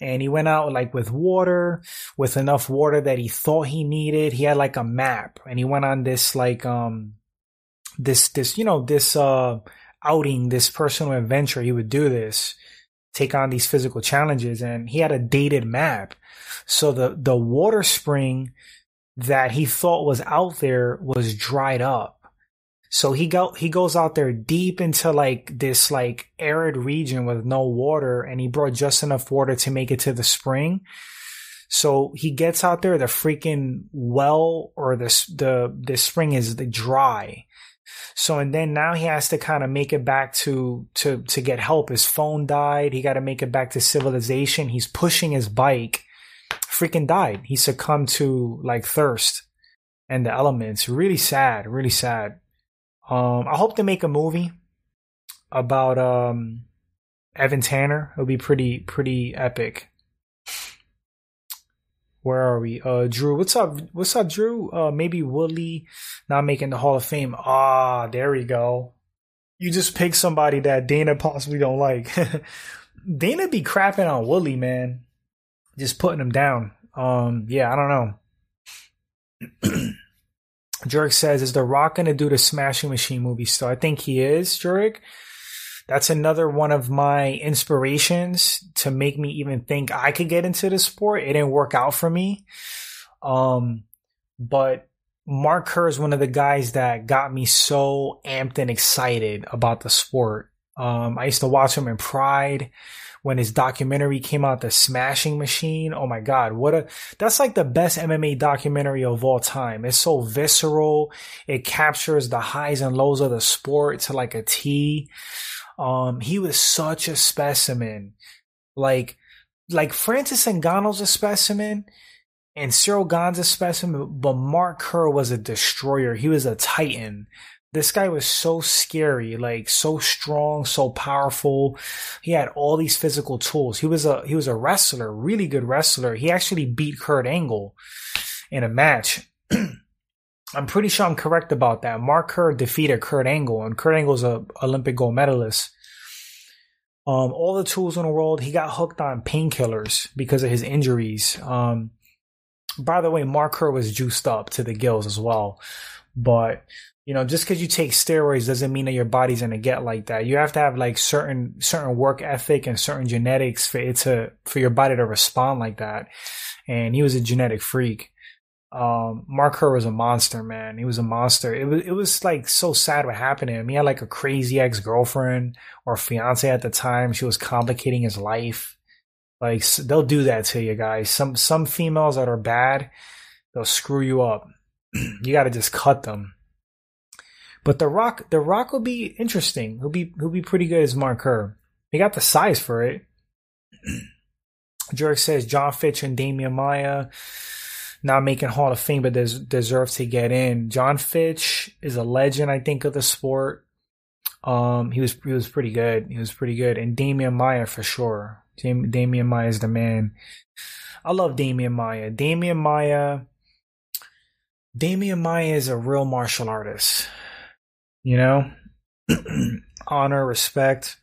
And he went out like with water, with enough water that he thought he needed. He had like a map and he went on this like, um, this, this, you know, this, uh, outing, this personal adventure. He would do this, take on these physical challenges and he had a dated map. So the, the water spring that he thought was out there was dried up. So he go he goes out there deep into like this like arid region with no water and he brought just enough water to make it to the spring. So he gets out there the freaking well or the the the spring is dry. So and then now he has to kind of make it back to to to get help. His phone died. He got to make it back to civilization. He's pushing his bike. Freaking died. He succumbed to like thirst and the elements. Really sad. Really sad. Um, I hope to make a movie about um, Evan Tanner. It'll be pretty pretty epic. Where are we? Uh, Drew, what's up? What's up, Drew? Uh, maybe Woodley not making the Hall of Fame. Ah, there we go. You just pick somebody that Dana possibly don't like. <laughs> Dana be crapping on Woodley, man. Just putting him down. Um, yeah, I don't know. <clears throat> Jurek says, is The Rock to do the Smashing Machine movie still? I think he is, Jurek. That's another one of my inspirations to make me even think I could get into the sport. It didn't work out for me. Um, but Mark Kerr is one of the guys that got me so amped and excited about the sport. Um, I used to watch him in Pride when his documentary came out, The Smashing Machine. Oh my God. What a, that's like the best MMA documentary of all time. It's so visceral. It captures the highs and lows of the sport to like a T. Um, he was such a specimen. Like, like Francis Ngannou's a specimen and Ciryl Gane's a specimen, but Mark Kerr was a destroyer. He was a titan this guy was so scary, like so strong, so powerful. He had all these physical tools. He was a he was a wrestler, really good wrestler. He actually beat Kurt Angle in a match. <clears throat> I'm pretty sure I'm correct about that. Mark Kerr defeated Kurt Angle, and Kurt Angle's a Olympic gold medalist. Um, all the tools in the world. He got hooked on painkillers because of his injuries. Um, by the way, Mark Kerr was juiced up to the gills as well, but you know, just because you take steroids doesn't mean that your body's gonna get like that. You have to have like certain certain work ethic and certain genetics for it to for your body to respond like that. And he was a genetic freak. Um, Mark Kerr was a monster, man. He was a monster. It was it was like so sad what happened to him. He had like a crazy ex girlfriend or fiance at the time. She was complicating his life. Like they'll do that to you guys. Some some females that are bad, they'll screw you up. <clears throat> you got to just cut them but The Rock, The Rock will be interesting. He'll be he'll be pretty good as Mark Kerr. He got the size for it. <clears throat> Jurek says John Fitch and Demian Maia not making Hall of Fame, but des- to get in. John Fitch is a legend, I think, of the sport. Um, he was he was pretty good. He was pretty good, and Demian Maia for sure. Dam- Demian Maia is the man. I love Demian Maia. Demian Maia. Demian Maia is a real martial artist. You know, <clears throat> honor, respect.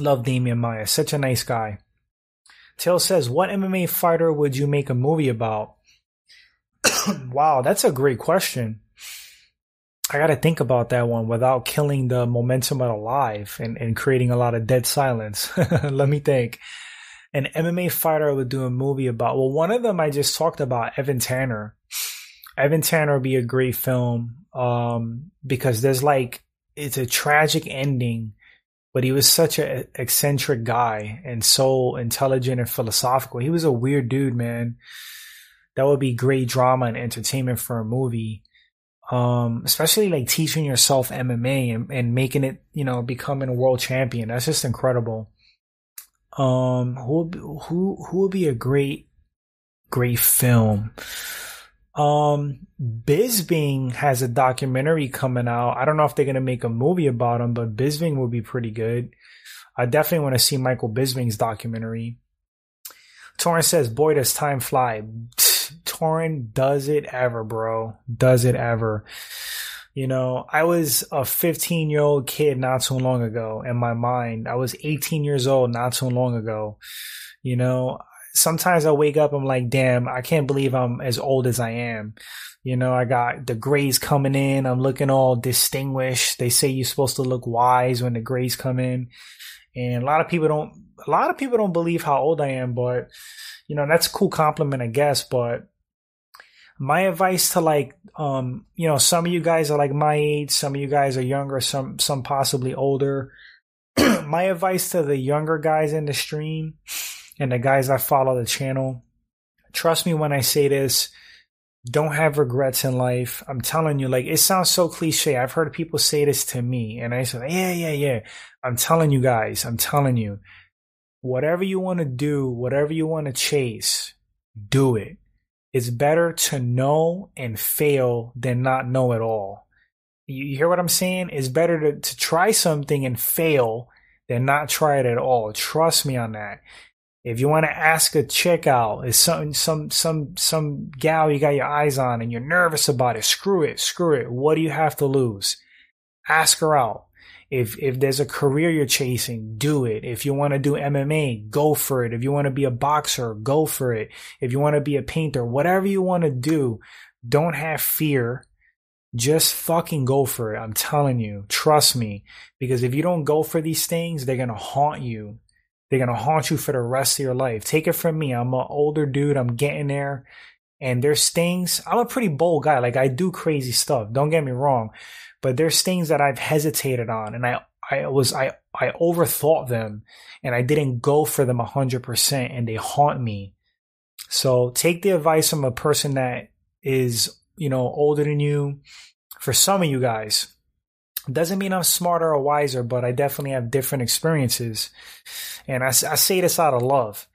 Love Demian Maia. Such a nice guy. Tail says, What MMA fighter would you make a movie about? <coughs> wow, that's a great question. I got to think about that one without killing the momentum of the live and, and creating a lot of dead silence. <laughs> Let me think. An MMA fighter would do a movie about, well, one of them I just talked about, Evan Tanner. Evan Tanner would be a great film um, because there's like it's a tragic ending, but he was such an eccentric guy and so intelligent and philosophical. He was a weird dude, man. That would be great drama and entertainment for a movie. Um, especially like teaching yourself MMA and, and making it, you know, becoming a world champion. That's just incredible. Um, who who who would be a great great film? Um, Bisping has a documentary coming out. I don't know if they're gonna make a movie about him, but Bisping would be pretty good. I definitely want to see Michael Bisping's documentary. Torrance says, "Boy, does time fly." Torin does it ever, bro. Does it ever? You know, I was a 15 year old kid not so long ago in my mind. I was 18 years old not so long ago. You know, sometimes I wake up, I'm like, damn, I can't believe I'm as old as I am. You know, I got the grays coming in. I'm looking all distinguished. They say you're supposed to look wise when the grays come in. And a lot of people don't, a lot of people don't believe how old I am, but you know, that's a cool compliment, I guess. But my advice to like um you know some of you guys are like my age some of you guys are younger some some possibly older. <clears throat> My advice to the younger guys in the stream and the guys that follow the channel trust me when i say this don't have regrets in life. I'm telling you like it sounds so cliche. I've heard people say this to me and i said yeah yeah yeah. I'm telling you guys i'm telling you whatever you want to do whatever you want to chase do it it's better to know and fail than not know at all. You hear what I'm saying? It's better to, to try something and fail than not try it at all. Trust me on that. If you want to ask a chick out, is some some some some gal you got your eyes on and you're nervous about it, screw it, screw it. What do you have to lose? Ask her out. If if there's a career you're chasing, do it. If you want to do MMA, go for it. If you want to be a boxer, go for it. If you want to be a painter, whatever you want to do, don't have fear. Just fucking go for it. I'm telling you. Trust me. Because if you don't go for these things, they're going to haunt you. They're going to haunt you for the rest of your life. Take it from me. I'm an older dude. I'm getting there. And there's things, I'm a pretty bold guy. Like I do crazy stuff. Don't get me wrong but there's things that I've hesitated on and I, I was, I, I overthought them and I didn't go for them hundred percent and they haunt me. So take the advice from a person that is, you know, older than you. For some of you guys, doesn't mean I'm smarter or wiser, but I definitely have different experiences. And I, I say this out of love.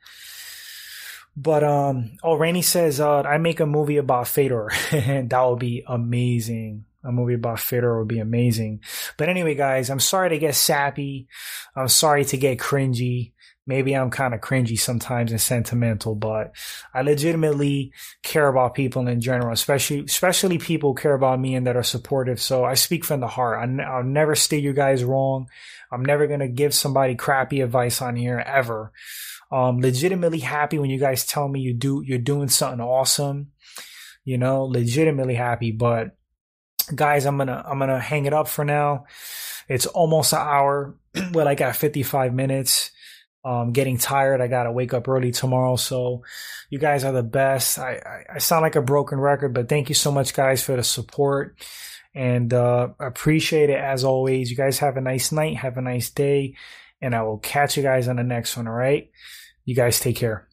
But um, oh, Rainy says uh, I make a movie about Fedor. <laughs> that would be amazing a movie about Fedor would be amazing. But anyway, guys, I'm sorry to get sappy. I'm sorry to get cringy. Maybe I'm kind of cringy sometimes and sentimental, but I legitimately care about people in general, especially, especially people care about me and that are supportive. So I speak from the heart. I, will never steer you guys wrong. I'm never to give somebody crappy advice on here ever. Um, legitimately happy when you guys tell me you do, you're doing something awesome, you know, legitimately happy, but guys, I'm gonna I'm gonna hang it up for now. It's almost an hour. <clears throat> well, I got 55 minutes. Um, getting tired. I gotta wake up early tomorrow. So, you guys are the best. I, I, I sound like a broken record, but thank you so much, guys, for the support and uh, appreciate it as always. You guys have a nice night, have a nice day, and I will catch you guys on the next one. All right, you guys take care.